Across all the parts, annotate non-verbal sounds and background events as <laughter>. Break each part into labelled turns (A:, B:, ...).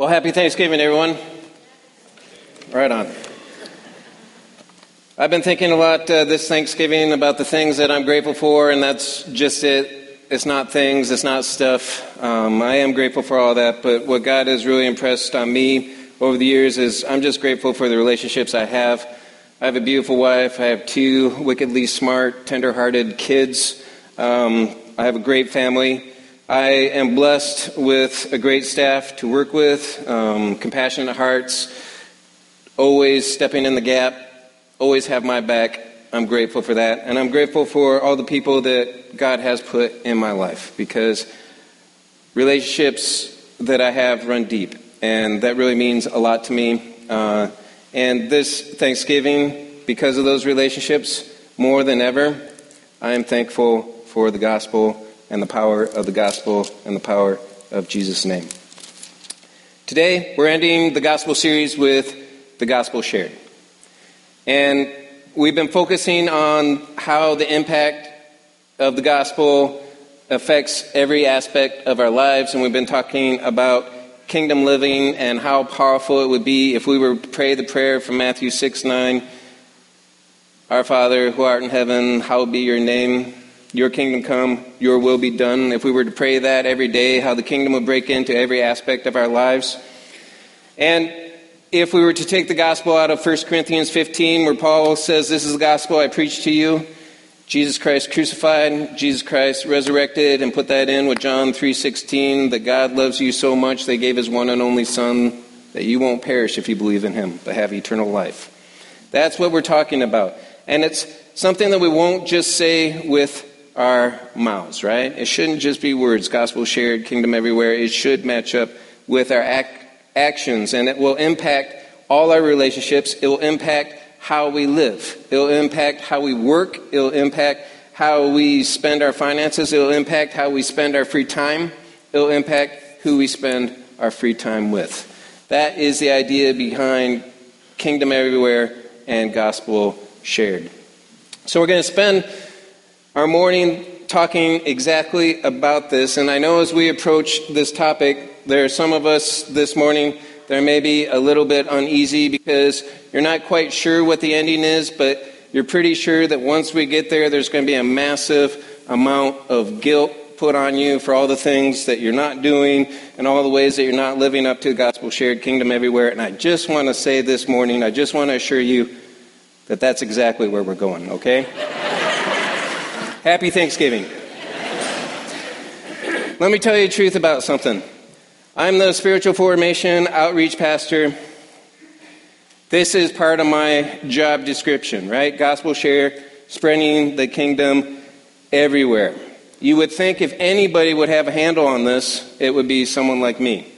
A: Well, happy Thanksgiving, everyone. Right on. I've been thinking a lot uh, this Thanksgiving about the things that I'm grateful for, and that's just it. It's not things, it's not stuff. Um, I am grateful for all that, but what God has really impressed on me over the years is I'm just grateful for the relationships I have. I have a beautiful wife. I have two wickedly smart, tender-hearted kids. Um, I have a great family. I am blessed with a great staff to work with, um, compassionate hearts, always stepping in the gap, always have my back. I'm grateful for that. And I'm grateful for all the people that God has put in my life because relationships that I have run deep. And that really means a lot to me. Uh, and this Thanksgiving, because of those relationships, more than ever, I am thankful for the gospel and the power of the gospel and the power of Jesus' name. Today, we're ending the gospel series with the gospel shared. And we've been focusing on how the impact of the gospel affects every aspect of our lives, and we've been talking about kingdom living and how powerful it would be if we were to pray the prayer from Matthew 6 9. Our Father, who art in heaven, hallowed be your name. Your kingdom come, your will be done. If we were to pray that every day, how the kingdom would break into every aspect of our lives. And if we were to take the gospel out of 1 Corinthians 15, where Paul says, This is the gospel I preach to you Jesus Christ crucified, Jesus Christ resurrected, and put that in with John 3:16 that God loves you so much they gave his one and only son that you won't perish if you believe in him, but have eternal life. That's what we're talking about. And it's something that we won't just say with our mouths, right? It shouldn't just be words, gospel shared, kingdom everywhere. It should match up with our ac- actions, and it will impact all our relationships. It will impact how we live. It will impact how we work. It will impact how we spend our finances. It will impact how we spend our free time. It will impact who we spend our free time with. That is the idea behind Kingdom Everywhere and Gospel Shared. So we're going to spend our morning talking exactly about this. And I know as we approach this topic, there are some of us this morning that may be a little bit uneasy because you're not quite sure what the ending is, but you're pretty sure that once we get there, there's going to be a massive amount of guilt put on you for all the things that you're not doing and all the ways that you're not living up to the gospel shared kingdom everywhere. And I just want to say this morning, I just want to assure you that that's exactly where we're going, okay? Happy Thanksgiving. Let me tell you the truth about something. I'm the spiritual formation outreach pastor. This is part of my job description, right? Gospel share, spreading the kingdom everywhere. You would think if anybody would have a handle on this, it would be someone like me.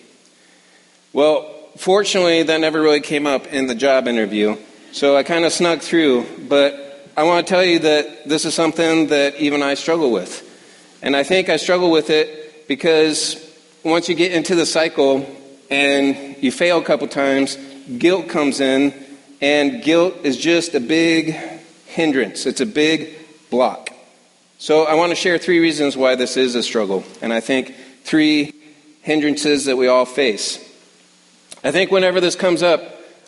A: Well, fortunately, that never really came up in the job interview, so I kind of snuck through, but I want to tell you that this is something that even I struggle with. And I think I struggle with it because once you get into the cycle and you fail a couple times, guilt comes in, and guilt is just a big hindrance. It's a big block. So I want to share three reasons why this is a struggle, and I think three hindrances that we all face. I think whenever this comes up,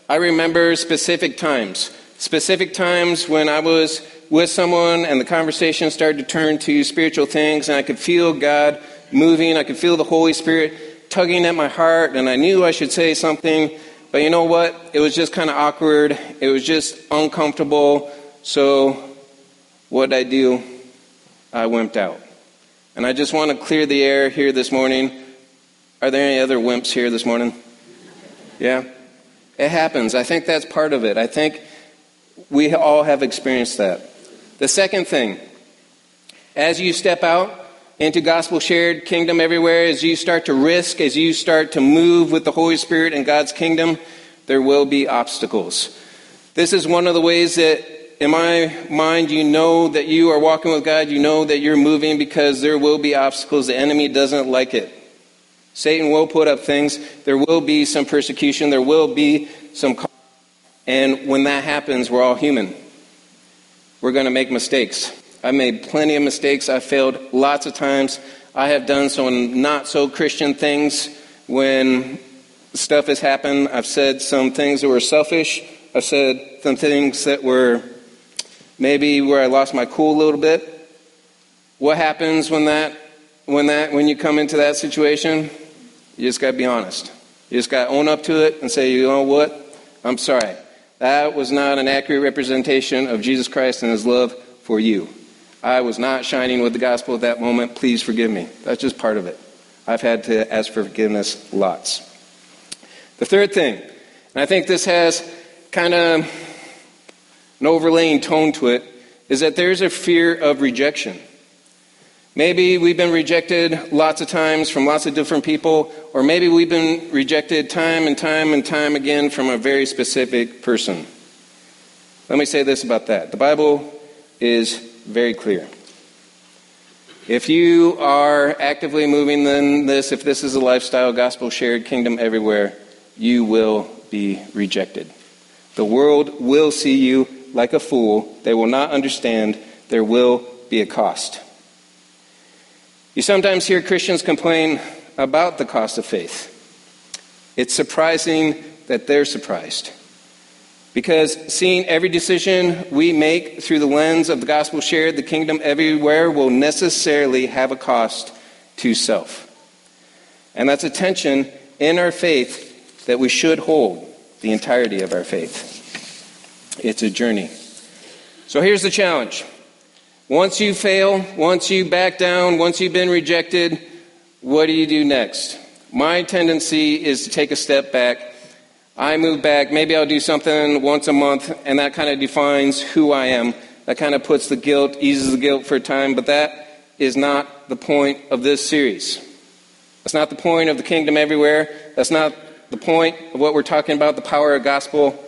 A: I remember specific times specific times when I was with someone and the conversation started to turn to spiritual things, and I could feel God moving. I could feel the Holy Spirit tugging at my heart, and I knew I should say something. But you know what? It was just kind of awkward. It was just uncomfortable. So, what did I do? I wimped out. And I just want to clear the air here this morning. Are there any other wimps here this morning? Yeah? It happens. I think that's part of it. I think we all have experienced that. The second thing, as you step out into gospel shared kingdom everywhere, as you start to risk, as you start to move with the Holy Spirit and God's kingdom, there will be obstacles. This is one of the ways that, in my mind, you know that you are walking with God, you know that you're moving because there will be obstacles. The enemy doesn't like it. Satan will put up things. There will be some persecution. There will be some and when that happens, we're all human. We're going to make mistakes. I've made plenty of mistakes. I've failed lots of times. I have done some not so Christian things when stuff has happened. I've said some things that were selfish. I've said some things that were maybe where I lost my cool a little bit. What happens when that when that when you come into that situation? You just got to be honest. You just got to own up to it and say, "You know what? I'm sorry. That was not an accurate representation of Jesus Christ and his love for you. I was not shining with the gospel at that moment. Please forgive me." That's just part of it. I've had to ask for forgiveness lots. The third thing, and I think this has kind of an overlaying tone to it, is that there's a fear of rejection. Maybe we've been rejected lots of times from lots of different people, or maybe we've been rejected time and time and time again from a very specific person. Let me say this about that. The Bible is very clear. If you are actively moving in this, if this is a lifestyle, gospel shared, kingdom everywhere, you will be rejected. The world will see you like a fool. They will not understand. There will be a cost. You sometimes hear Christians complain about the cost of faith. It's surprising that they're surprised. Because seeing every decision we make through the lens of the gospel shared, the kingdom everywhere, will necessarily have a cost to self. And that's a tension in our faith that we should hold the entirety of our faith. It's a journey. So here's the challenge. Once you fail, once you back down, once you've been rejected, what do you do next? My tendency is to take a step back I move back, maybe I'll do something once a month, and that kind of defines who I am. That kind of puts the guilt, eases the guilt for a time, but that is not the point of this series. That's not the point of the kingdom everywhere. That's not the point of what we're talking about, the power of gospel.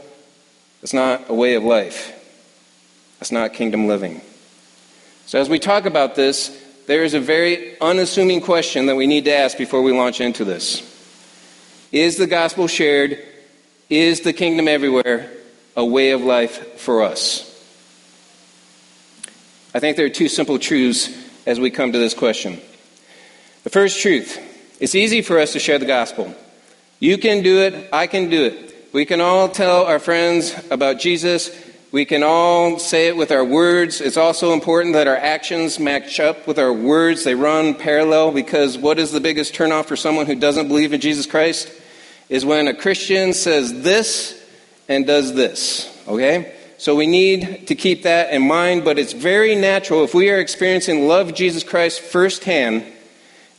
A: It's not a way of life. That's not kingdom living. So, as we talk about this, there is a very unassuming question that we need to ask before we launch into this Is the gospel shared is the kingdom everywhere a way of life for us? I think there are two simple truths as we come to this question. The first truth it's easy for us to share the gospel. You can do it, I can do it. We can all tell our friends about Jesus. We can all say it with our words. It's also important that our actions match up with our words. They run parallel because what is the biggest turnoff for someone who doesn't believe in Jesus Christ? is when a Christian says this and does this. Okay? So we need to keep that in mind, but it's very natural if we are experiencing love of Jesus Christ firsthand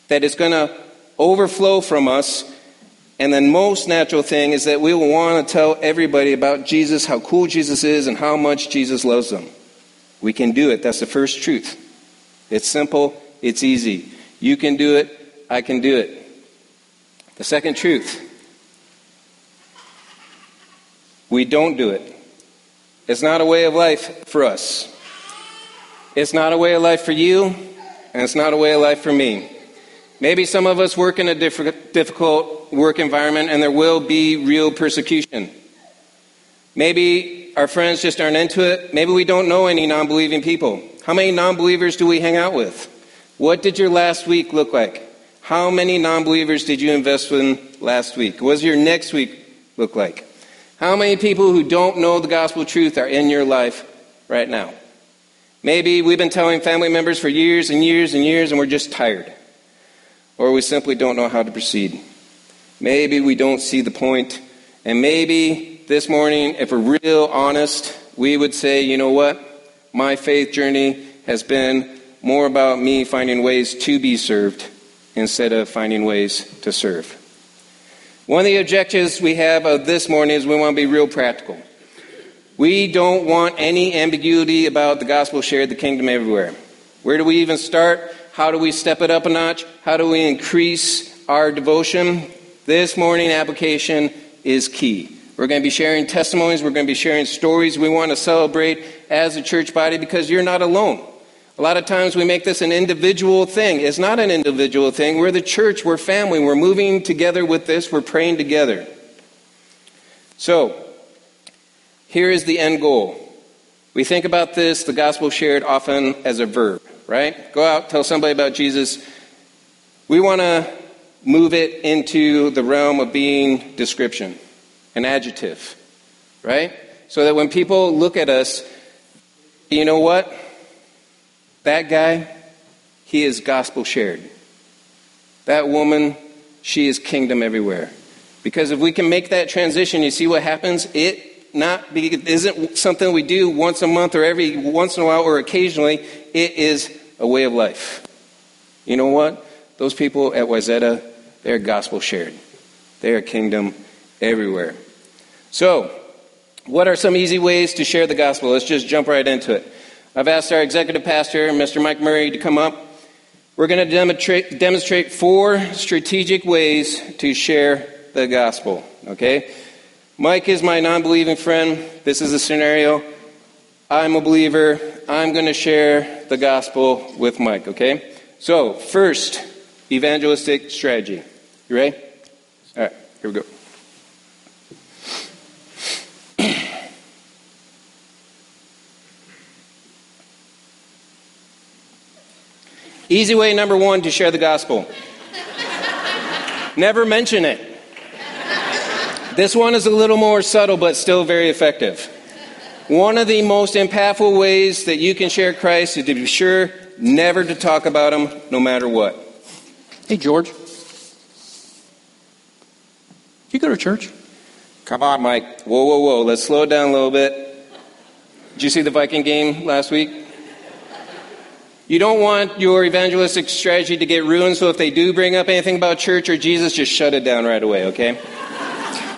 A: that it's going to overflow from us. And the most natural thing is that we will want to tell everybody about Jesus, how cool Jesus is, and how much Jesus loves them. We can do it. That's the first truth. It's simple, it's easy. You can do it, I can do it. The second truth we don't do it. It's not a way of life for us. It's not a way of life for you, and it's not a way of life for me. Maybe some of us work in a difficult work environment and there will be real persecution. Maybe our friends just aren't into it. Maybe we don't know any non believing people. How many non believers do we hang out with? What did your last week look like? How many non believers did you invest in last week? What does your next week look like? How many people who don't know the gospel truth are in your life right now? Maybe we've been telling family members for years and years and years and we're just tired. Or we simply don't know how to proceed. Maybe we don't see the. And maybe this morning, if we're real honest, we would say, you know what? My faith journey has been more about me finding ways to be served instead of finding ways to serve. One of the objectives we have of this morning is we want to be real practical. We don't want any ambiguity about the gospel shared, the kingdom everywhere. Where do we even start? How do we step it up a notch? How do we increase our devotion? This morning application is key. We're going to be sharing testimonies. We're going to be sharing stories. We want to celebrate as a church body because you're not alone. A lot of times we make this an individual thing. It's not an individual thing. We're the church, we're family, we're moving together with this, we're praying together. So, here is the end goal. We think about this, the gospel shared often as a verb, right? Go out, tell somebody about Jesus. We want to move it into the realm of being description, an adjective, right? So that when people look at us, you know what? That guy, he is gospel shared. That woman, she is kingdom everywhere. Because if we can make that transition, you see what happens? It not be, it isn't something we do once a month or every once in a while or occasionally. It is a way of life. You know what? Those people at Wayzata, they're gospel shared. They are kingdom everywhere. So, what are some easy ways to share the gospel? Let's just jump right into it. I've asked our executive pastor, Mr. Mike Murray, to come up. We're going to demonstrate four strategic ways to share the gospel. Okay? Mike is my non believing friend. This is a scenario. I'm a believer. I'm going to share the gospel with Mike. Okay? So, first, evangelistic strategy. You ready? All right, here we go. Easy way number one to share the gospel. Never mention it. This one is a little more subtle, but still very effective. One of the most impactful ways that you can share Christ is to be sure never to talk about him no matter what.
B: Hey, George. You go to church?
A: Come on, Mike. Whoa, whoa, whoa. Let's slow it down a little bit. Did you see the Viking game last week? You don't want your evangelistic strategy to get ruined, so if they do bring up anything about church or Jesus, just shut it down right away, okay?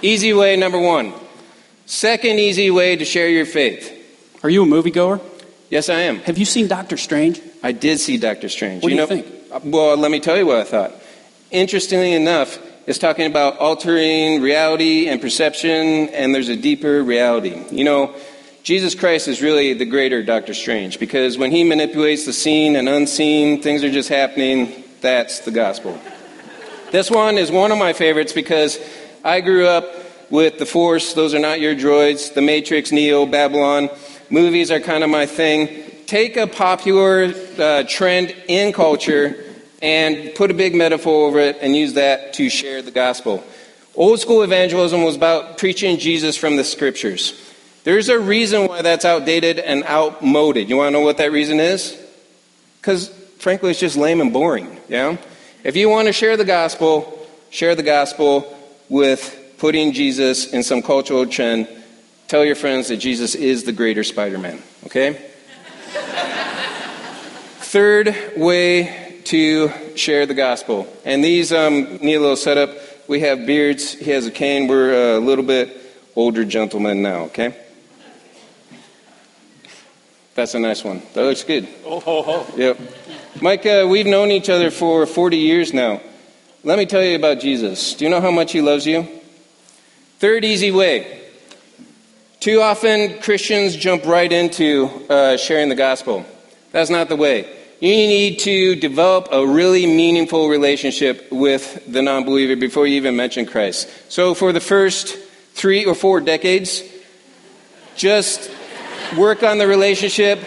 A: Easy way, number one. Second easy way to share your faith.
B: Are you a moviegoer?
A: Yes, I am.
B: Have you seen Doctor Strange?
A: I did see Doctor Strange.
B: What
A: you
B: do
A: know,
B: you think?
A: Well, let me tell you what I thought. Interestingly enough, it's talking about altering reality and perception, and there's a deeper reality. You know, Jesus Christ is really the greater Doctor Strange because when he manipulates the seen and unseen, things are just happening. That's the gospel. This one is one of my favorites because I grew up with The Force, Those Are Not Your Droids, The Matrix, Neo, Babylon. Movies are kind of my thing. Take a popular uh, trend in culture and put a big metaphor over it and use that to share the gospel. Old school evangelism was about preaching Jesus from the scriptures. There's a reason why that's outdated and outmoded. You want to know what that reason is? Because, frankly, it's just lame and boring. Yeah? If you want to share the gospel, share the gospel with putting Jesus in some cultural trend. Tell your friends that Jesus is the greater Spider Man. Okay? Third way to share the gospel. And these um, need a little setup. We have beards. He has a cane. We're a little bit older gentlemen now, okay? That's a nice one. That looks good.
B: Oh, ho, ho.
A: Yep. Mike, uh, we've known each other for 40 years now. Let me tell you about Jesus. Do you know how much he loves you? Third easy way. Too often, Christians jump right into uh, sharing the gospel. That's not the way. You need to develop a really meaningful relationship with the non believer before you even mention Christ. So, for the first three or four decades, just work on the relationship,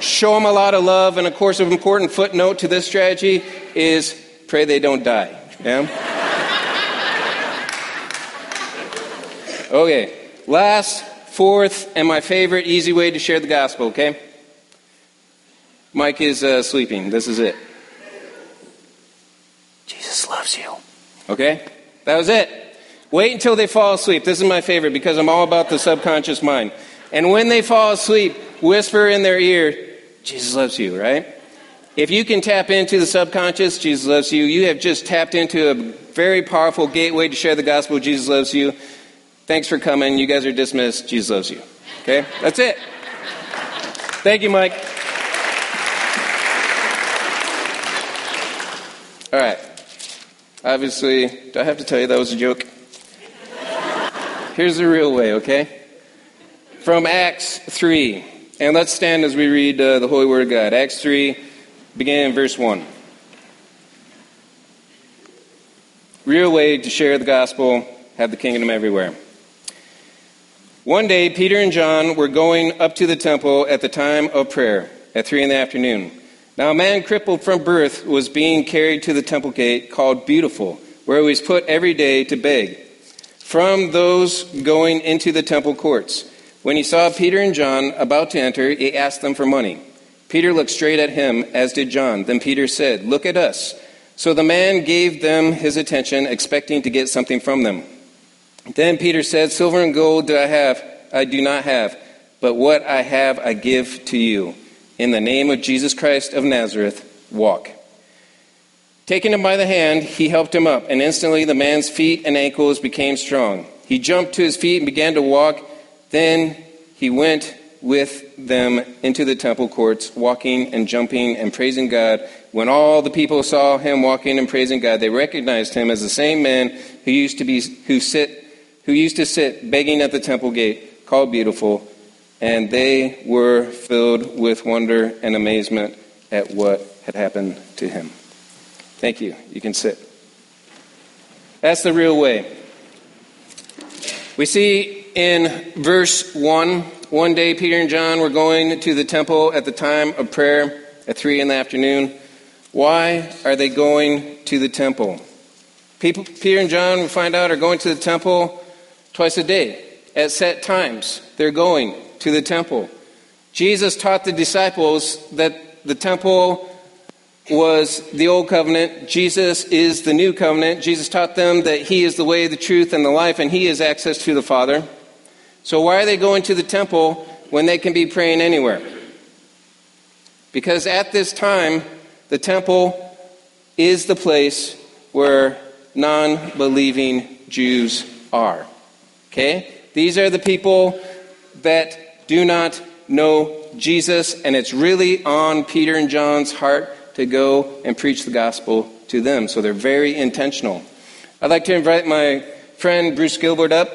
A: show them a lot of love, and of course, an important footnote to this strategy is pray they don't die. Yeah? okay, last, fourth, and my favorite easy way to share the gospel, okay? Mike is uh, sleeping. This is it.
B: Jesus loves you.
A: Okay? That was it. Wait until they fall asleep. This is my favorite because I'm all about the subconscious mind. And when they fall asleep, whisper in their ear, Jesus loves you, right? If you can tap into the subconscious, Jesus loves you, you have just tapped into a very powerful gateway to share the gospel. Jesus loves you. Thanks for coming. You guys are dismissed. Jesus loves you. Okay? That's it. Thank you, Mike. All right. Obviously, do I have to tell you that was a joke? Here's the real way, okay? From Acts 3. And let's stand as we read uh, the Holy Word of God. Acts 3, beginning in verse 1. Real way to share the gospel, have the kingdom everywhere. One day, Peter and John were going up to the temple at the time of prayer, at 3 in the afternoon. Now, a man crippled from birth was being carried to the temple gate called Beautiful, where he was put every day to beg from those going into the temple courts. When he saw Peter and John about to enter, he asked them for money. Peter looked straight at him, as did John. Then Peter said, Look at us. So the man gave them his attention, expecting to get something from them. Then Peter said, Silver and gold do I have, I do not have, but what I have I give to you. In the name of Jesus Christ of Nazareth, walk. Taking him by the hand, he helped him up, and instantly the man's feet and ankles became strong. He jumped to his feet and began to walk. Then he went with them into the temple courts, walking and jumping and praising God. When all the people saw him walking and praising God, they recognized him as the same man who used to be who sit who used to sit begging at the temple gate, called Beautiful, and they were filled with wonder and amazement at what had happened to him. Thank you. You can sit. That's the real way. We see in verse 1 one day Peter and John were going to the temple at the time of prayer at 3 in the afternoon. Why are they going to the temple? People, Peter and John, we find out, are going to the temple twice a day at set times. They're going to the temple. Jesus taught the disciples that the temple was the old covenant. Jesus is the new covenant. Jesus taught them that He is the way, the truth, and the life, and He has access to the Father. So, why are they going to the temple when they can be praying anywhere? Because at this time, the temple is the place where non believing Jews are. Okay? These are the people that do not know Jesus, and it's really on Peter and John's heart to go and preach the gospel to them. So they're very intentional. I'd like to invite my friend Bruce Gilbert up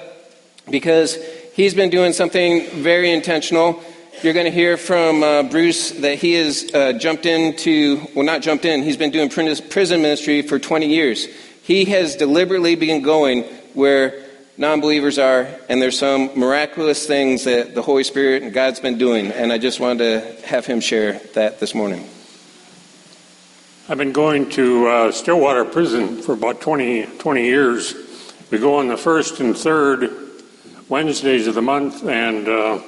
A: because he's been doing something very intentional. You're going to hear from uh, Bruce that he has uh, jumped into, well, not jumped in, he's been doing prison ministry for 20 years. He has deliberately been going where non believers are, and there's some miraculous things that the Holy Spirit and God's been doing, and I just wanted to have him share that this morning.
C: I've been going to uh, Stillwater Prison for about 20, 20 years. We go on the first and third Wednesdays of the month, and uh,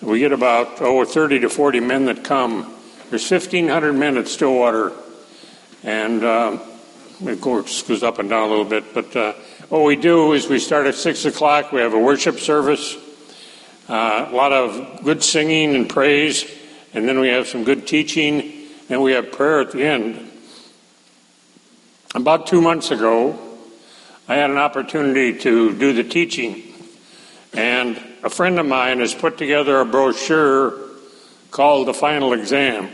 C: we get about oh, 30 to 40 men that come. There's 1,500 men at Stillwater, and uh, of course goes up and down a little bit, but uh, what we do is we start at 6 o'clock. We have a worship service, uh, a lot of good singing and praise, and then we have some good teaching, and we have prayer at the end. About two months ago, I had an opportunity to do the teaching, and a friend of mine has put together a brochure called The Final Exam.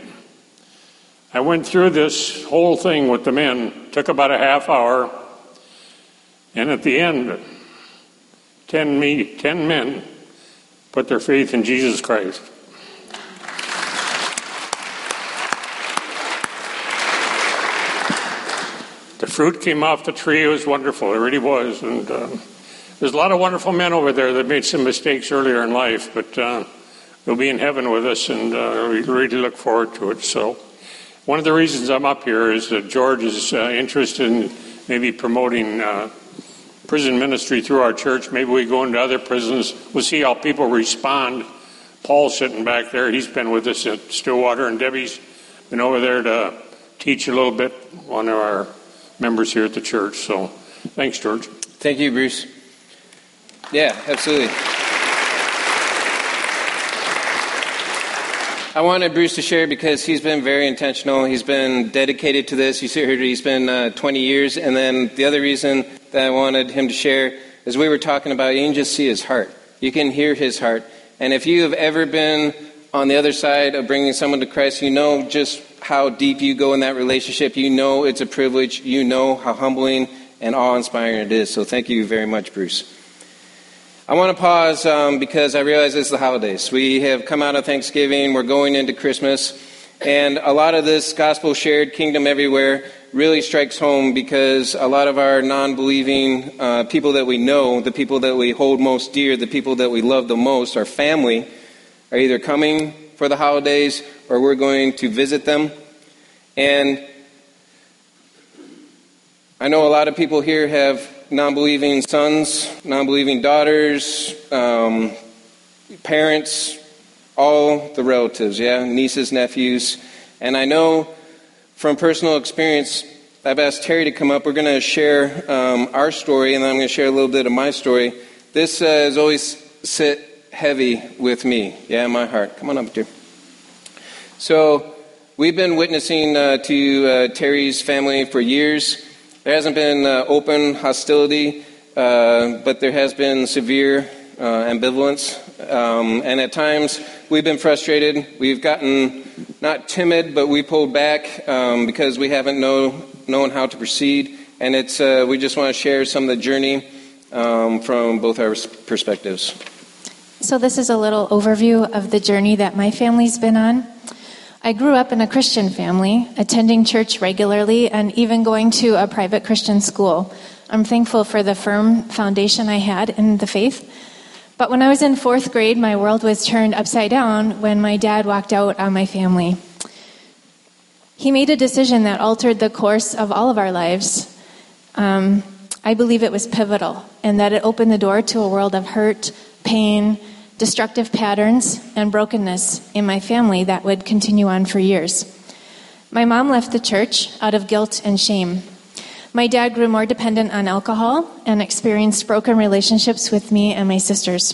C: I went through this whole thing with the men, took about a half hour. And at the end, 10, me, 10 men put their faith in Jesus Christ. The fruit came off the tree. It was wonderful. It really was. And uh, there's a lot of wonderful men over there that made some mistakes earlier in life, but uh, they'll be in heaven with us, and uh, we really look forward to it. So, one of the reasons I'm up here is that George is uh, interested in maybe promoting uh, prison ministry through our church. Maybe we go into other prisons. We'll see how people respond. Paul's sitting back there. He's been with us at Stillwater, and Debbie's been over there to teach a little bit. One of our members here at the church. So, thanks, George.
A: Thank you, Bruce. Yeah, absolutely. I wanted Bruce to share because he's been very intentional. He's been dedicated to this. You see here, he's been uh, 20 years. And then the other reason that I wanted him to share is we were talking about, you can just see his heart. You can hear his heart. And if you have ever been on the other side of bringing someone to Christ, you know just how deep you go in that relationship. You know it's a privilege. You know how humbling and awe inspiring it is. So thank you very much, Bruce. I want to pause um, because I realize it's the holidays. We have come out of Thanksgiving, we're going into Christmas, and a lot of this gospel shared kingdom everywhere really strikes home because a lot of our non believing uh, people that we know, the people that we hold most dear, the people that we love the most, our family, are either coming for the holidays or we're going to visit them. And I know a lot of people here have non believing sons, non believing daughters, um, parents, all the relatives, yeah, nieces, nephews. And I know from personal experience, I've asked Terry to come up. We're going to share um, our story, and then I'm going to share a little bit of my story. This uh, has always sit heavy with me, yeah, in my heart. Come on up, dear. So, we've been witnessing uh, to uh, Terry's family for years. There hasn't been uh, open hostility, uh, but there has been severe uh, ambivalence. Um, and at times, we've been frustrated. We've gotten not timid, but we pulled back um, because we haven't know, known how to proceed. And it's, uh, we just want to share some of the journey um, from both our perspectives.
D: So, this is a little overview of the journey that my family's been on. I grew up in a Christian family, attending church regularly and even going to a private Christian school. I'm thankful for the firm foundation I had in the faith. But when I was in fourth grade, my world was turned upside down when my dad walked out on my family. He made a decision that altered the course of all of our lives. Um, I believe it was pivotal and that it opened the door to a world of hurt, pain, destructive patterns, and brokenness in my family that would continue on for years. My mom left the church out of guilt and shame. My dad grew more dependent on alcohol and experienced broken relationships with me and my sisters.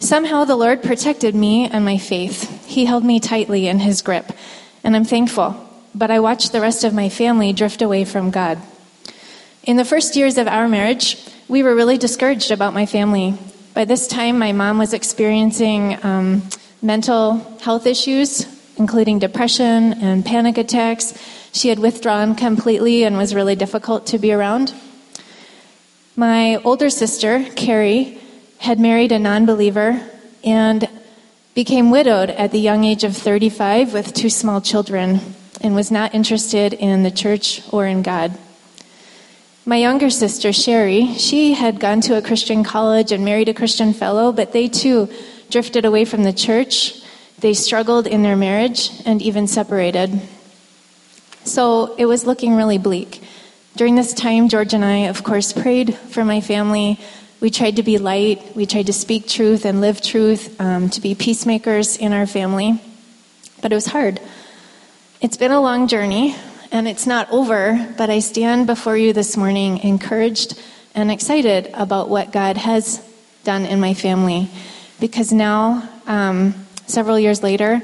D: Somehow the Lord protected me and my faith. He held me tightly in his grip, and I'm thankful. But I watched the rest of my family drift away from God. In the first years of our marriage, we were really discouraged about my family. By this time, my mom was experiencing um, mental health issues, including depression and panic attacks. She had withdrawn completely and was really difficult to be around. My older sister, Carrie, had married a non believer and became widowed at the young age of 35 with two small children and was not interested in the church or in God. My younger sister, Sherry, she had gone to a Christian college and married a Christian fellow, but they too drifted away from the church. They struggled in their marriage and even separated. So it was looking really bleak. During this time, George and I, of course, prayed for my family. We tried to be light. We tried to speak truth and live truth, um, to be peacemakers in our family. But it was hard. It's been a long journey and it's not over, but I stand before you this morning encouraged and excited about what God has done in my family. Because now, um, several years later,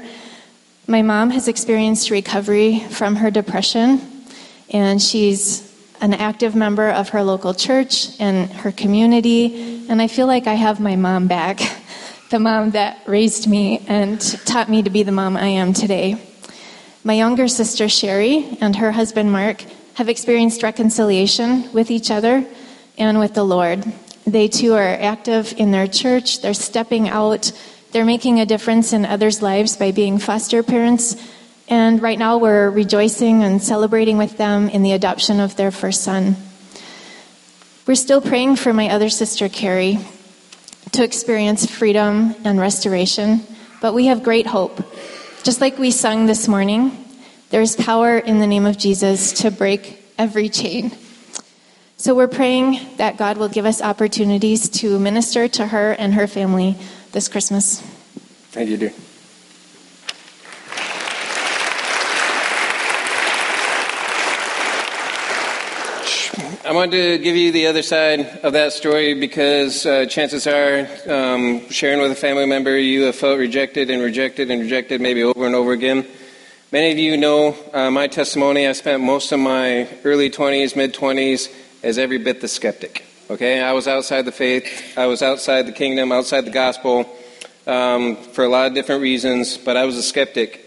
D: my mom has experienced recovery from her depression, and she's an active member of her local church and her community. And I feel like I have my mom back, <laughs> the mom that raised me and taught me to be the mom I am today. My younger sister, Sherry, and her husband, Mark, have experienced reconciliation with each other and with the Lord. They too are active in their church, they're stepping out, they're making a difference in others' lives by being foster parents. And right now, we're rejoicing and celebrating with them in the adoption of their first son. We're still praying for my other sister, Carrie, to experience freedom and restoration, but we have great hope. Just like we sung this morning, there is power in the name of Jesus to break every chain. So we're praying that God will give us opportunities to minister to her and her family this Christmas.
A: Thank you, dear. I wanted to give you the other side of that story because uh, chances are, um, sharing with a family member, you have felt rejected and rejected and rejected maybe over and over again. Many of you know uh, my testimony. I spent most of my early 20s, mid 20s as every bit the skeptic. Okay, I was outside the faith, I was outside the kingdom, outside the gospel um, for a lot of different reasons, but I was a skeptic.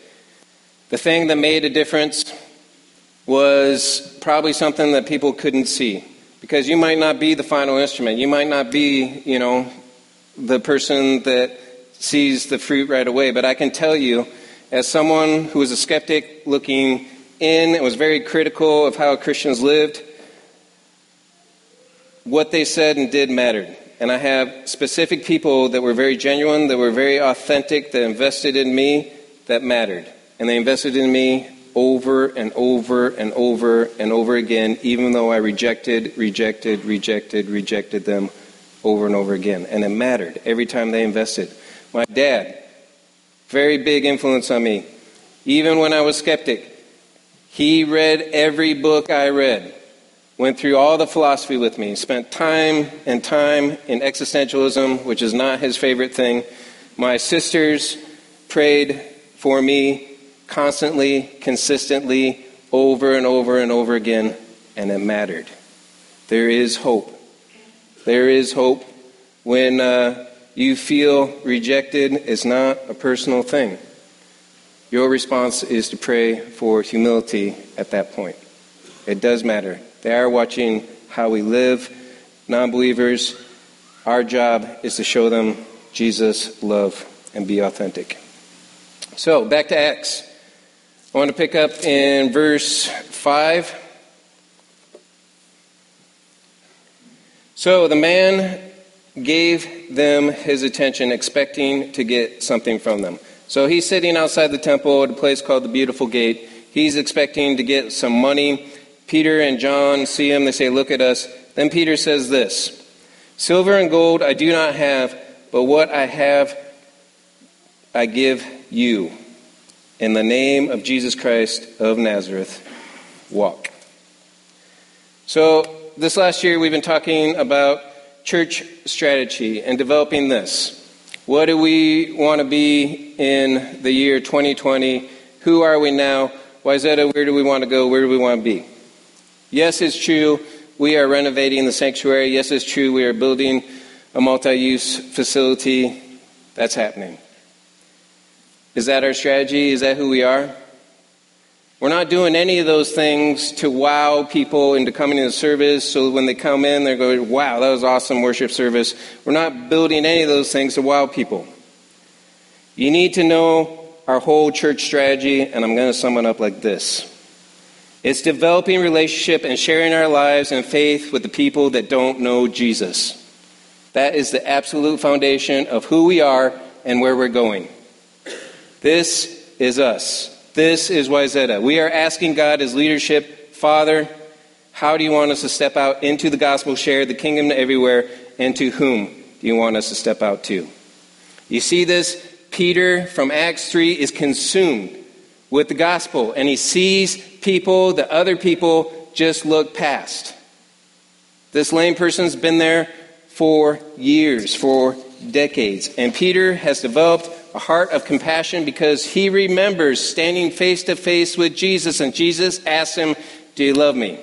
A: The thing that made a difference was probably something that people couldn't see. Because you might not be the final instrument. You might not be, you know, the person that sees the fruit right away. But I can tell you, as someone who was a skeptic looking in and was very critical of how Christians lived, what they said and did mattered. And I have specific people that were very genuine, that were very authentic, that invested in me, that mattered. And they invested in me over and over and over and over again, even though I rejected, rejected, rejected, rejected them over and over again. And it mattered every time they invested. My dad, very big influence on me. Even when I was skeptic, he read every book I read, went through all the philosophy with me, spent time and time in existentialism, which is not his favorite thing. My sisters prayed for me constantly, consistently, over and over and over again, and it mattered. There is hope. There is hope when uh, you feel rejected. It's not a personal thing. Your response is to pray for humility at that point. It does matter. They are watching how we live. Non believers, our job is to show them Jesus' love and be authentic. So, back to Acts. I want to pick up in verse 5. So the man gave them his attention, expecting to get something from them. So he's sitting outside the temple at a place called the Beautiful Gate. He's expecting to get some money. Peter and John see him. They say, Look at us. Then Peter says this Silver and gold I do not have, but what I have I give you. In the name of Jesus Christ of Nazareth, walk. So, this last year we've been talking about church strategy and developing this. What do we want to be in the year 2020? Who are we now? Wayzata, where do we want to go? Where do we want to be? Yes, it's true. We are renovating the sanctuary. Yes, it's true. We are building a multi use facility. That's happening. Is that our strategy? Is that who we are? We're not doing any of those things to wow people into coming into service so when they come in, they're going, wow, that was awesome worship service. We're not building any of those things to wow people. You need to know our whole church strategy, and I'm going to sum it up like this it's developing relationship and sharing our lives and faith with the people that don't know Jesus. That is the absolute foundation of who we are and where we're going. This is us. This is Wayzata. We are asking God as leadership, Father, how do you want us to step out into the gospel, share the kingdom everywhere, and to whom do you want us to step out to? You see this? Peter from Acts 3 is consumed with the gospel, and he sees people that other people just look past. This lame person's been there for years, for decades, and Peter has developed a heart of compassion because he remembers standing face to face with Jesus, and Jesus asked him, Do you love me?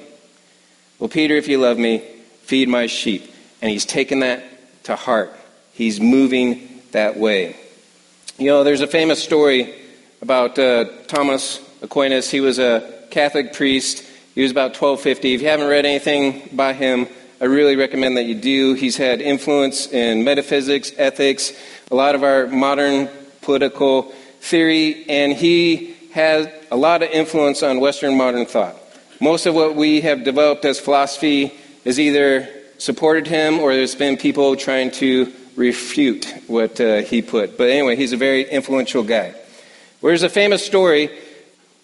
A: Well, Peter, if you love me, feed my sheep. And he's taken that to heart. He's moving that way. You know, there's a famous story about uh, Thomas Aquinas. He was a Catholic priest. He was about 1250. If you haven't read anything by him, I really recommend that you do. He's had influence in metaphysics, ethics, a lot of our modern political theory, and he has a lot of influence on Western modern thought. Most of what we have developed as philosophy is either supported him or there's been people trying to refute what uh, he put. But anyway, he's a very influential guy. There's a famous story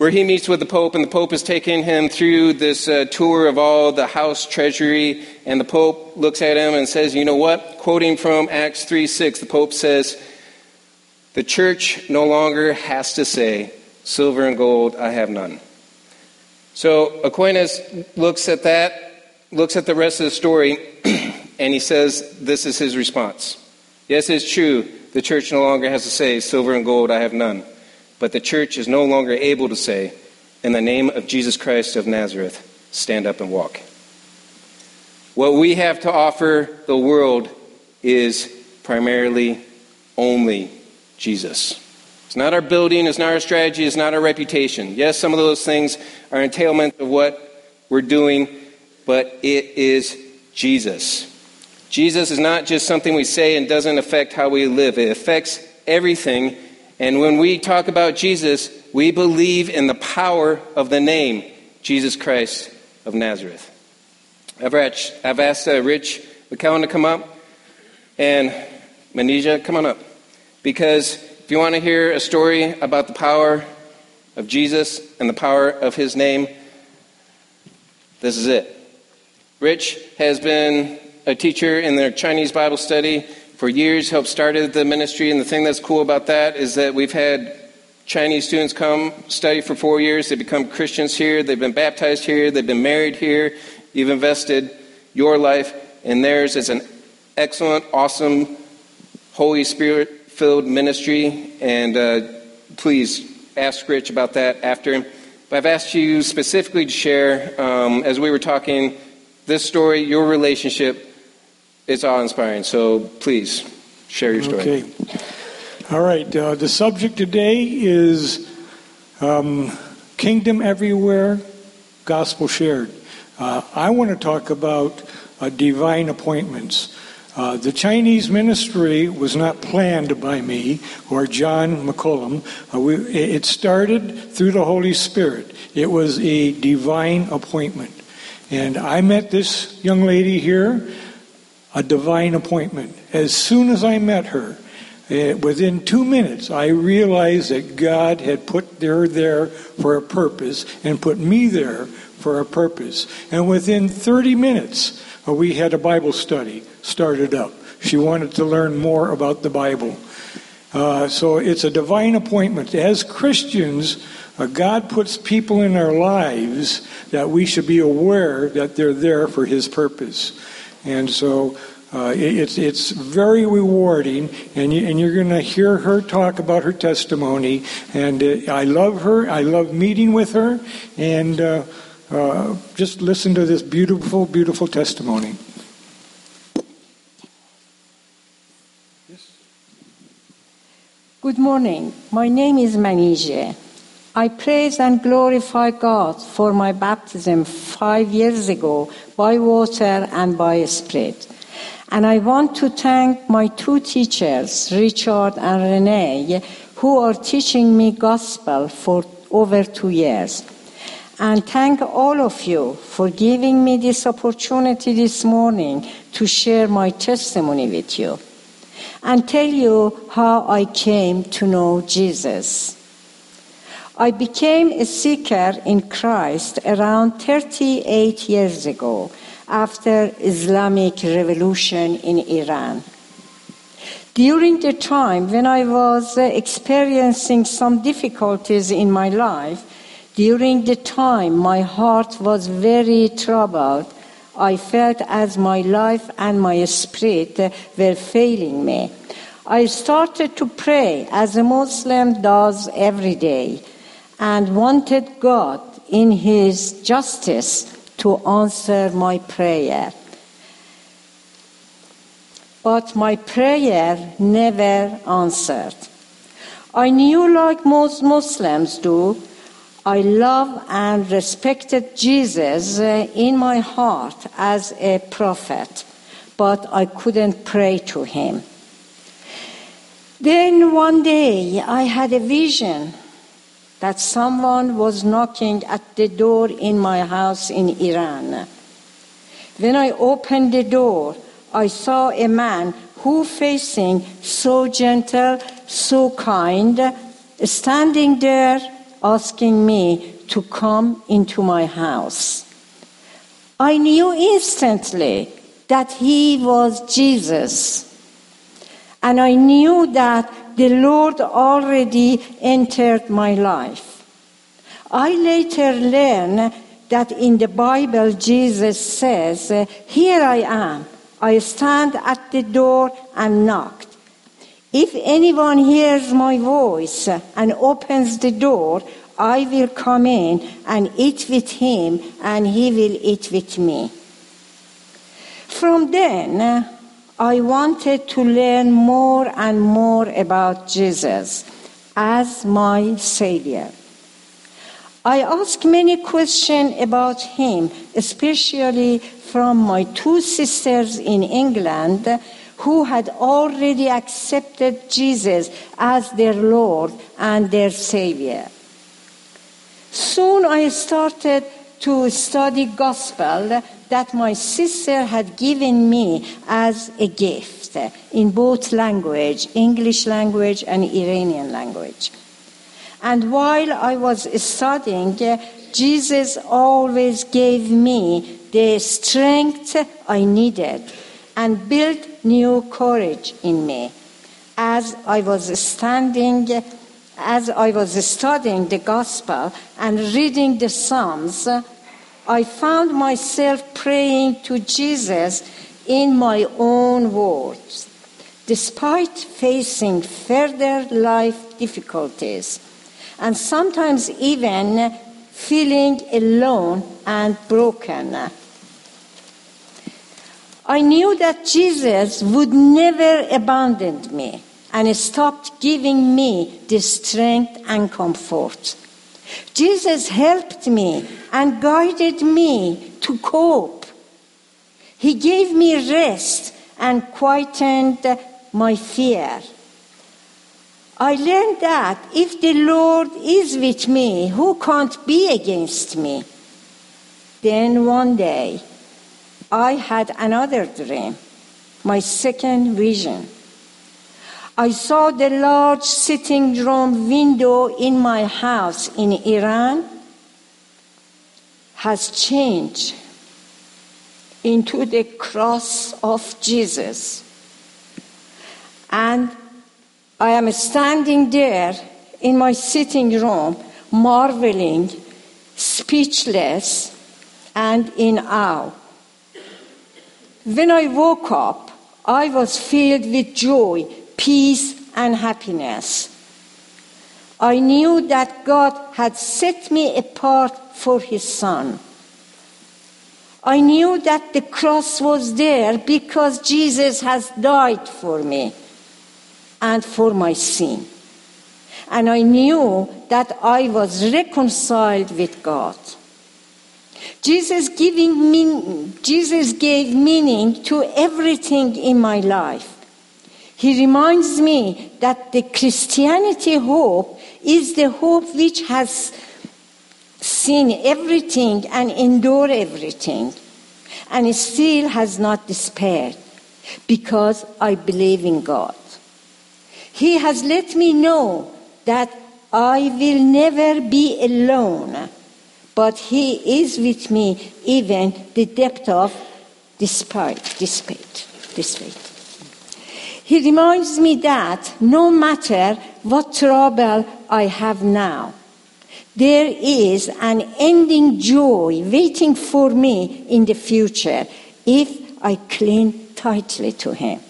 A: where he meets with the Pope, and the Pope is taking him through this uh, tour of all the house treasury, and the Pope looks at him and says, You know what? Quoting from Acts 3 6, the Pope says, The church no longer has to say, Silver and gold I have none. So Aquinas looks at that, looks at the rest of the story, <clears throat> and he says, This is his response. Yes, it's true. The church no longer has to say, Silver and gold I have none. But the church is no longer able to say, In the name of Jesus Christ of Nazareth, stand up and walk. What we have to offer the world is primarily only Jesus. It's not our building, it's not our strategy, it's not our reputation. Yes, some of those things are entailment of what we're doing, but it is Jesus. Jesus is not just something we say and doesn't affect how we live, it affects everything and when we talk about Jesus, we believe in the power of the name Jesus Christ of Nazareth. I've asked, uh, Rich McCowan to come up and Manisha, come on up. Because if you want to hear a story about the power of Jesus and the power of his name, this is it. Rich has been a teacher in their Chinese Bible study for years, helped started the ministry, and the thing that's cool about that is that we've had Chinese students come study for four years. They become Christians here. They've been baptized here. They've been married here. You've invested your life in theirs. It's an excellent, awesome, Holy Spirit filled ministry. And uh, please ask Rich about that after. But I've asked you specifically to share, um, as we were talking, this story, your relationship it's awe inspiring. So please share your story.
E: Okay. All right. Uh, the subject today is um, Kingdom Everywhere, Gospel Shared. Uh, I want to talk about uh, divine appointments. Uh, the Chinese ministry was not planned by me or John McCullum. Uh, we, it started through the Holy Spirit. It was a divine appointment. And I met this young lady here a divine appointment. As soon as I met her, uh, within two minutes, I realized that God had put her there for a purpose and put me there for a purpose. And within 30 minutes, uh, we had a Bible study started up. She wanted to learn more about the Bible. Uh, so it's a divine appointment. As Christians, uh, God puts people in our lives that we should be aware that they're there for His purpose. And so uh, it's, it's very rewarding, and, you, and you're going to hear her talk about her testimony. And uh, I love her. I love meeting with her. And uh, uh just listen to this beautiful, beautiful testimony.
F: Good morning. My name is Manije. I praise and glorify God for my baptism five years ago by water and by spirit. And I want to thank my two teachers, Richard and Renee, who are teaching me gospel for over two years. And thank all of you for giving me this opportunity this morning to share my testimony with you and tell you how I came to know Jesus. I became a seeker in Christ around 38 years ago after Islamic revolution in Iran. During the time when I was uh, experiencing some difficulties in my life, during the time my heart was very troubled, I felt as my life and my spirit uh, were failing me. I started to pray as a Muslim does every day and wanted God in His justice to answer my prayer. But my prayer never answered. I knew, like most Muslims do, I love and respected Jesus uh, in my heart as a prophet, but I couldn't pray to him. Then one day I had a vision that someone was knocking at the door in my house in Iran. When I opened the door, I saw a man who facing so gentle, so kind, standing there asking me to come into my house. I knew instantly that he was Jesus. And I knew that the Lord already entered my life. I later learned that in the Bible, Jesus says, Here I am. I stand at the door and knock. If anyone hears my voice and opens the door, I will come in and eat with him, and he will eat with me. From then, I wanted to learn more and more about Jesus as my Savior. I asked many questions about him, especially from my two sisters in England who had already accepted Jesus as their Lord and their Savior. Soon I started to study gospel that my sister had given me as a gift in both language, English language and Iranian language. And while I was studying, Jesus always gave me the strength I needed and built new courage in me. As I was standing, as I was studying the gospel and reading the Psalms, I found myself praying to Jesus in my own words, despite facing further life difficulties and sometimes even feeling alone and broken. I knew that Jesus would never abandon me and stopped giving me the strength and comfort. Jesus helped me and guided me to cope. He gave me rest and quietened my fear. I learned that if the Lord is with me, who can't be against me? Then one day, I had another dream, my second vision. I saw the large sitting room window in my house in Iran has changed into the cross of Jesus. And I am standing there in my sitting room, marveling, speechless, and in awe. When I woke up, I was filled with joy, peace, and happiness. I knew that God had set me apart for His Son. I knew that the cross was there because Jesus has died for me and for my sin. And I knew that I was reconciled with God. Jesus, giving mean, Jesus gave meaning to everything in my life. He reminds me that the Christianity hope is the hope which has seen everything and endured everything, and still has not despaired because I believe in God. He has let me know that I will never be alone, but He is with me even the depth of despite, despite, despite. He reminds me that no matter what trouble I have now, there is an ending joy waiting for me in the future if I cling tightly to Him.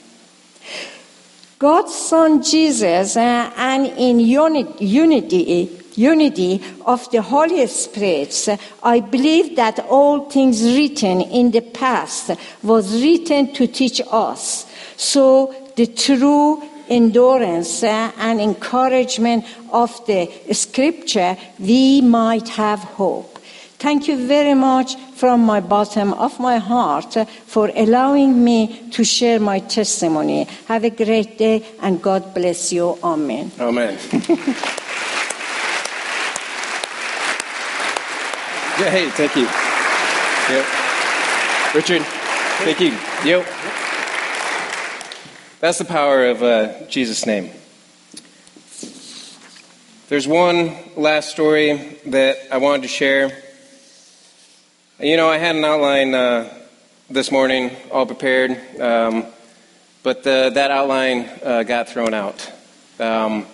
F: God's Son Jesus uh, and in unity, unity of the Holy Spirit, I believe that all things written in the past was written to teach us. So the true endurance uh, and encouragement of the scripture, we might have hope. Thank you very much from my bottom of my heart for allowing me to share my testimony. Have a great day and God bless you. Amen.
A: Amen. yeah, hey, thank you. Yep. Richard, thank you. Yep. That's the power of uh, Jesus' name. There's one last story that I wanted to share. You know, I had an outline uh, this morning, all prepared, um, but the, that outline uh, got thrown out. Um,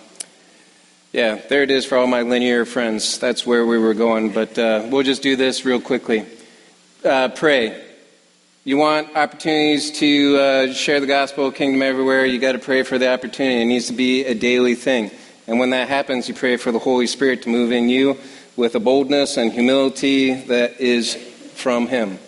A: yeah, there it is for all my linear friends. That's where we were going, but uh, we'll just do this real quickly. Uh, pray. You want opportunities to uh, share the gospel, kingdom everywhere, you got to pray for the opportunity. It needs to be a daily thing. And when that happens, you pray for the Holy Spirit to move in you with a boldness and humility that is from Him.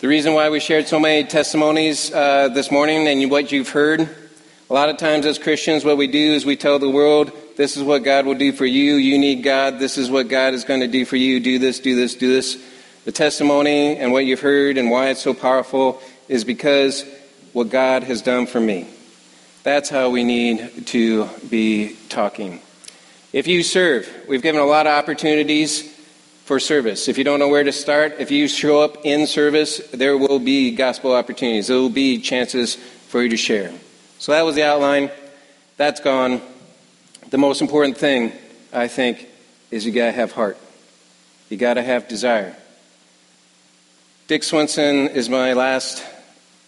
A: The reason why we shared so many testimonies uh, this morning and what you've heard, a lot of times as Christians, what we do is we tell the world, this is what God will do for you. You need God. This is what God is going to do for you. Do this, do this, do this. The testimony and what you've heard and why it's so powerful is because what God has done for me. That's how we need to be talking. If you serve, we've given a lot of opportunities for service. If you don't know where to start, if you show up in service, there will be gospel opportunities. There will be chances for you to share. So that was the outline. That's gone. The most important thing I think, is you got to have heart. You got to have desire. Dick Swenson is my last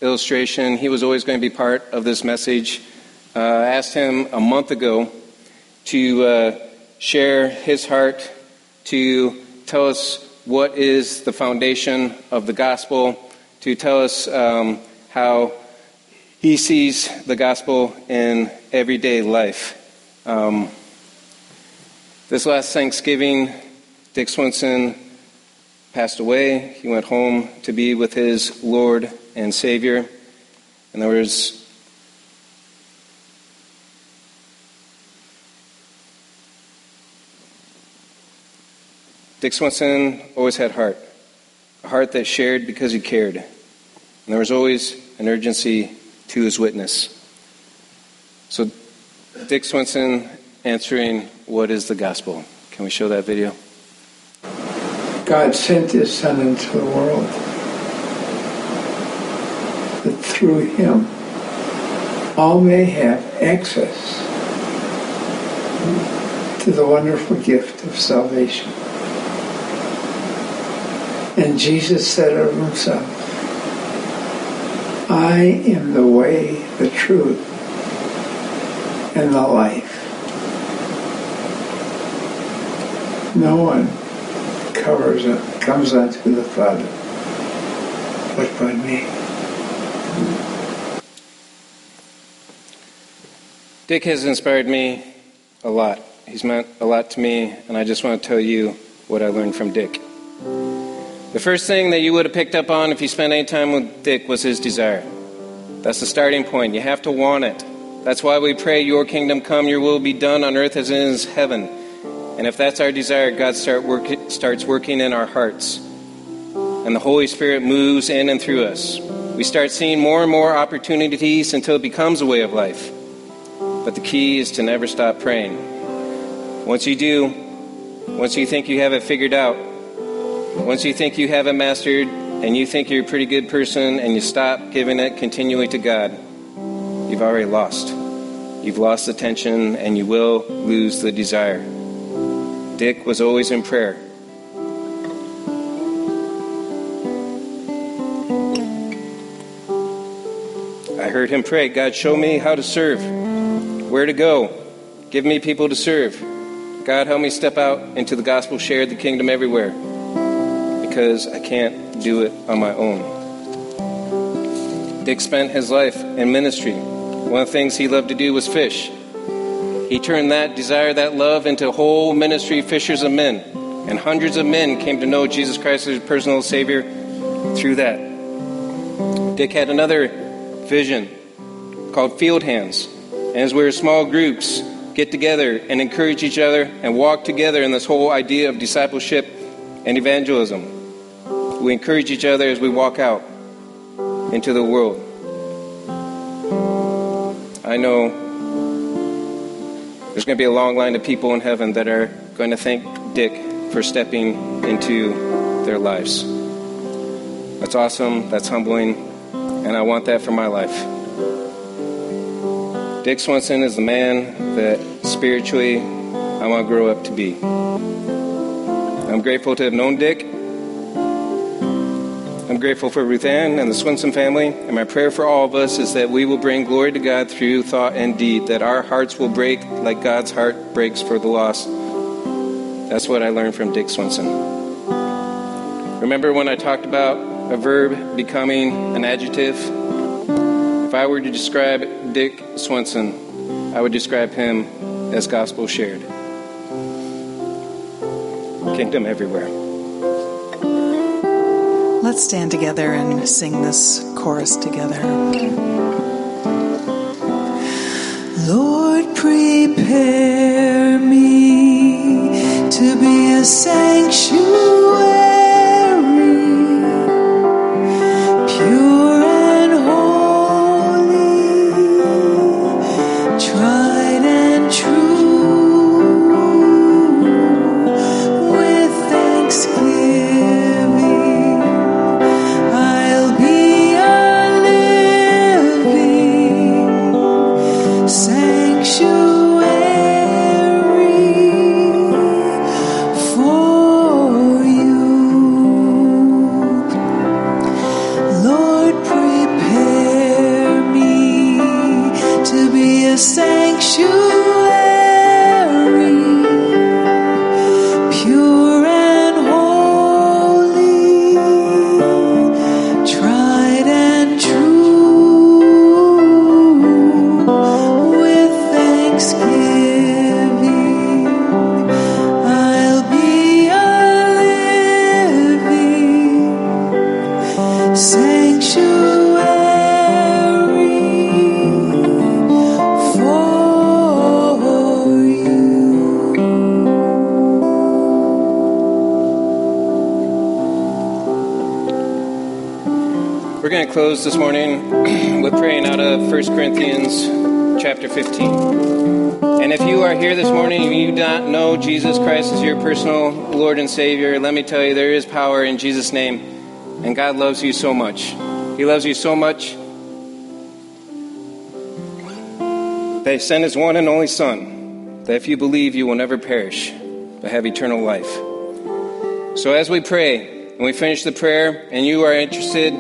A: illustration. He was always going to be part of this message. Uh, I asked him a month ago to uh, share his heart, to tell us what is the foundation of the gospel, to tell us um, how he sees the gospel in everyday life. Um, this last Thanksgiving, Dick Swinson passed away. He went home to be with his Lord and Savior. And there was Dick Swinson always had heart, a heart that shared because he cared. And there was always an urgency to his witness. So, Dick Swinson answering, What is the gospel? Can we show that video?
G: God sent his Son into the world that through him all may have access to the wonderful gift of salvation. And Jesus said of himself, I am the way, the truth, and the life. No one covers comes unto the Father but by me.
A: Dick has inspired me a lot. He's meant a lot to me, and I just want to tell you what I learned from Dick. The first thing that you would have picked up on if you spent any time with Dick was his desire. That's the starting point. You have to want it. That's why we pray, Your kingdom come, Your will be done on earth as it is heaven. And if that's our desire, God start work, starts working in our hearts. And the Holy Spirit moves in and through us. We start seeing more and more opportunities until it becomes a way of life. But the key is to never stop praying. Once you do, once you think you have it figured out, once you think you have it mastered and you think you're a pretty good person and you stop giving it continually to God, you've already lost. You've lost the tension and you will lose the desire. Dick was always in prayer. I heard him pray, God, show me how to serve, where to go, give me people to serve. God, help me step out into the gospel, share the kingdom everywhere because I can't do it on my own. Dick spent his life in ministry. One of the things he loved to do was fish. He turned that desire, that love, into a whole ministry, fishers of men. And hundreds of men came to know Jesus Christ as personal Savior through that. Dick had another vision called Field Hands. And as we were small groups, get together and encourage each other and walk together in this whole idea of discipleship and evangelism. We encourage each other as we walk out into the world. I know there's going to be a long line of people in heaven that are going to thank Dick for stepping into their lives. That's awesome, that's humbling, and I want that for my life. Dick Swinson is the man that spiritually I want to grow up to be. I'm grateful to have known Dick. Grateful for Ruth Ann and the Swinson family, and my prayer for all of us is that we will bring glory to God through thought and deed, that our hearts will break like God's heart breaks for the lost. That's what I learned from Dick Swinson. Remember when I talked about a verb becoming an adjective? If I were to describe Dick Swinson, I would describe him as gospel shared. Kingdom everywhere.
H: Let's stand together and sing this chorus together. Lord, prepare me to be a sanctuary,
A: close this morning <clears throat> with praying out of 1 Corinthians chapter 15. And if you are here this morning and you do not know Jesus Christ as your personal Lord and Savior, let me tell you there is power in Jesus' name. And God loves you so much. He loves you so much that He sent His one and only Son, that if you believe, you will never perish, but have eternal life. So as we pray and we finish the prayer, and you are interested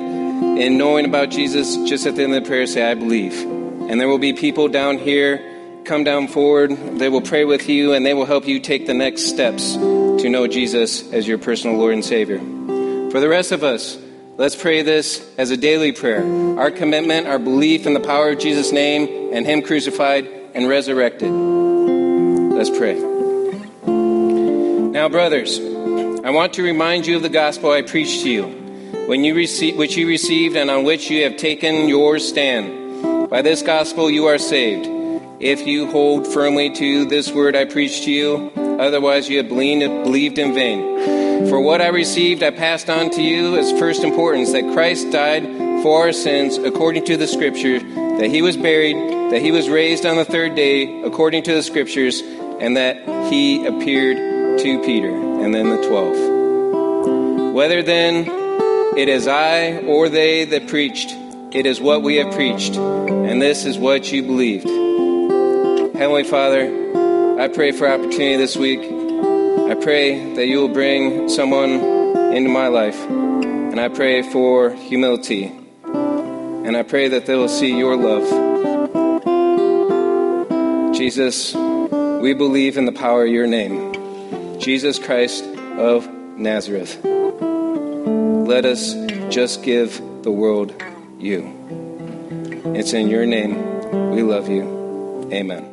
A: in knowing about Jesus, just at the end of the prayer, say, I believe. And there will be people down here, come down forward, they will pray with you, and they will help you take the next steps to know Jesus as your personal Lord and Savior. For the rest of us, let's pray this as a daily prayer. Our commitment, our belief in the power of Jesus' name and Him crucified and resurrected. Let's pray. Now, brothers, I want to remind you of the gospel I preached to you when you receive, which you received and on which you have taken your stand. By this gospel you are saved, if you hold firmly to this word I preached to you. Otherwise, you have believed in vain. For what I received, I passed on to you as first importance that Christ died for our sins according to the Scripture, that he was buried, that he was raised on the third day according to the Scriptures, and that he appeared to Peter and then the twelve. Whether then it is I or they that preached. It is what we have preached, and this is what you believed. Heavenly Father, I pray for opportunity this week. I pray that you will bring someone into my life, and I pray for humility. And I pray that they will see your love. Jesus, we believe in the power of your name. Jesus Christ of Nazareth let us just give the world you. It's in your name. We love you. Amen.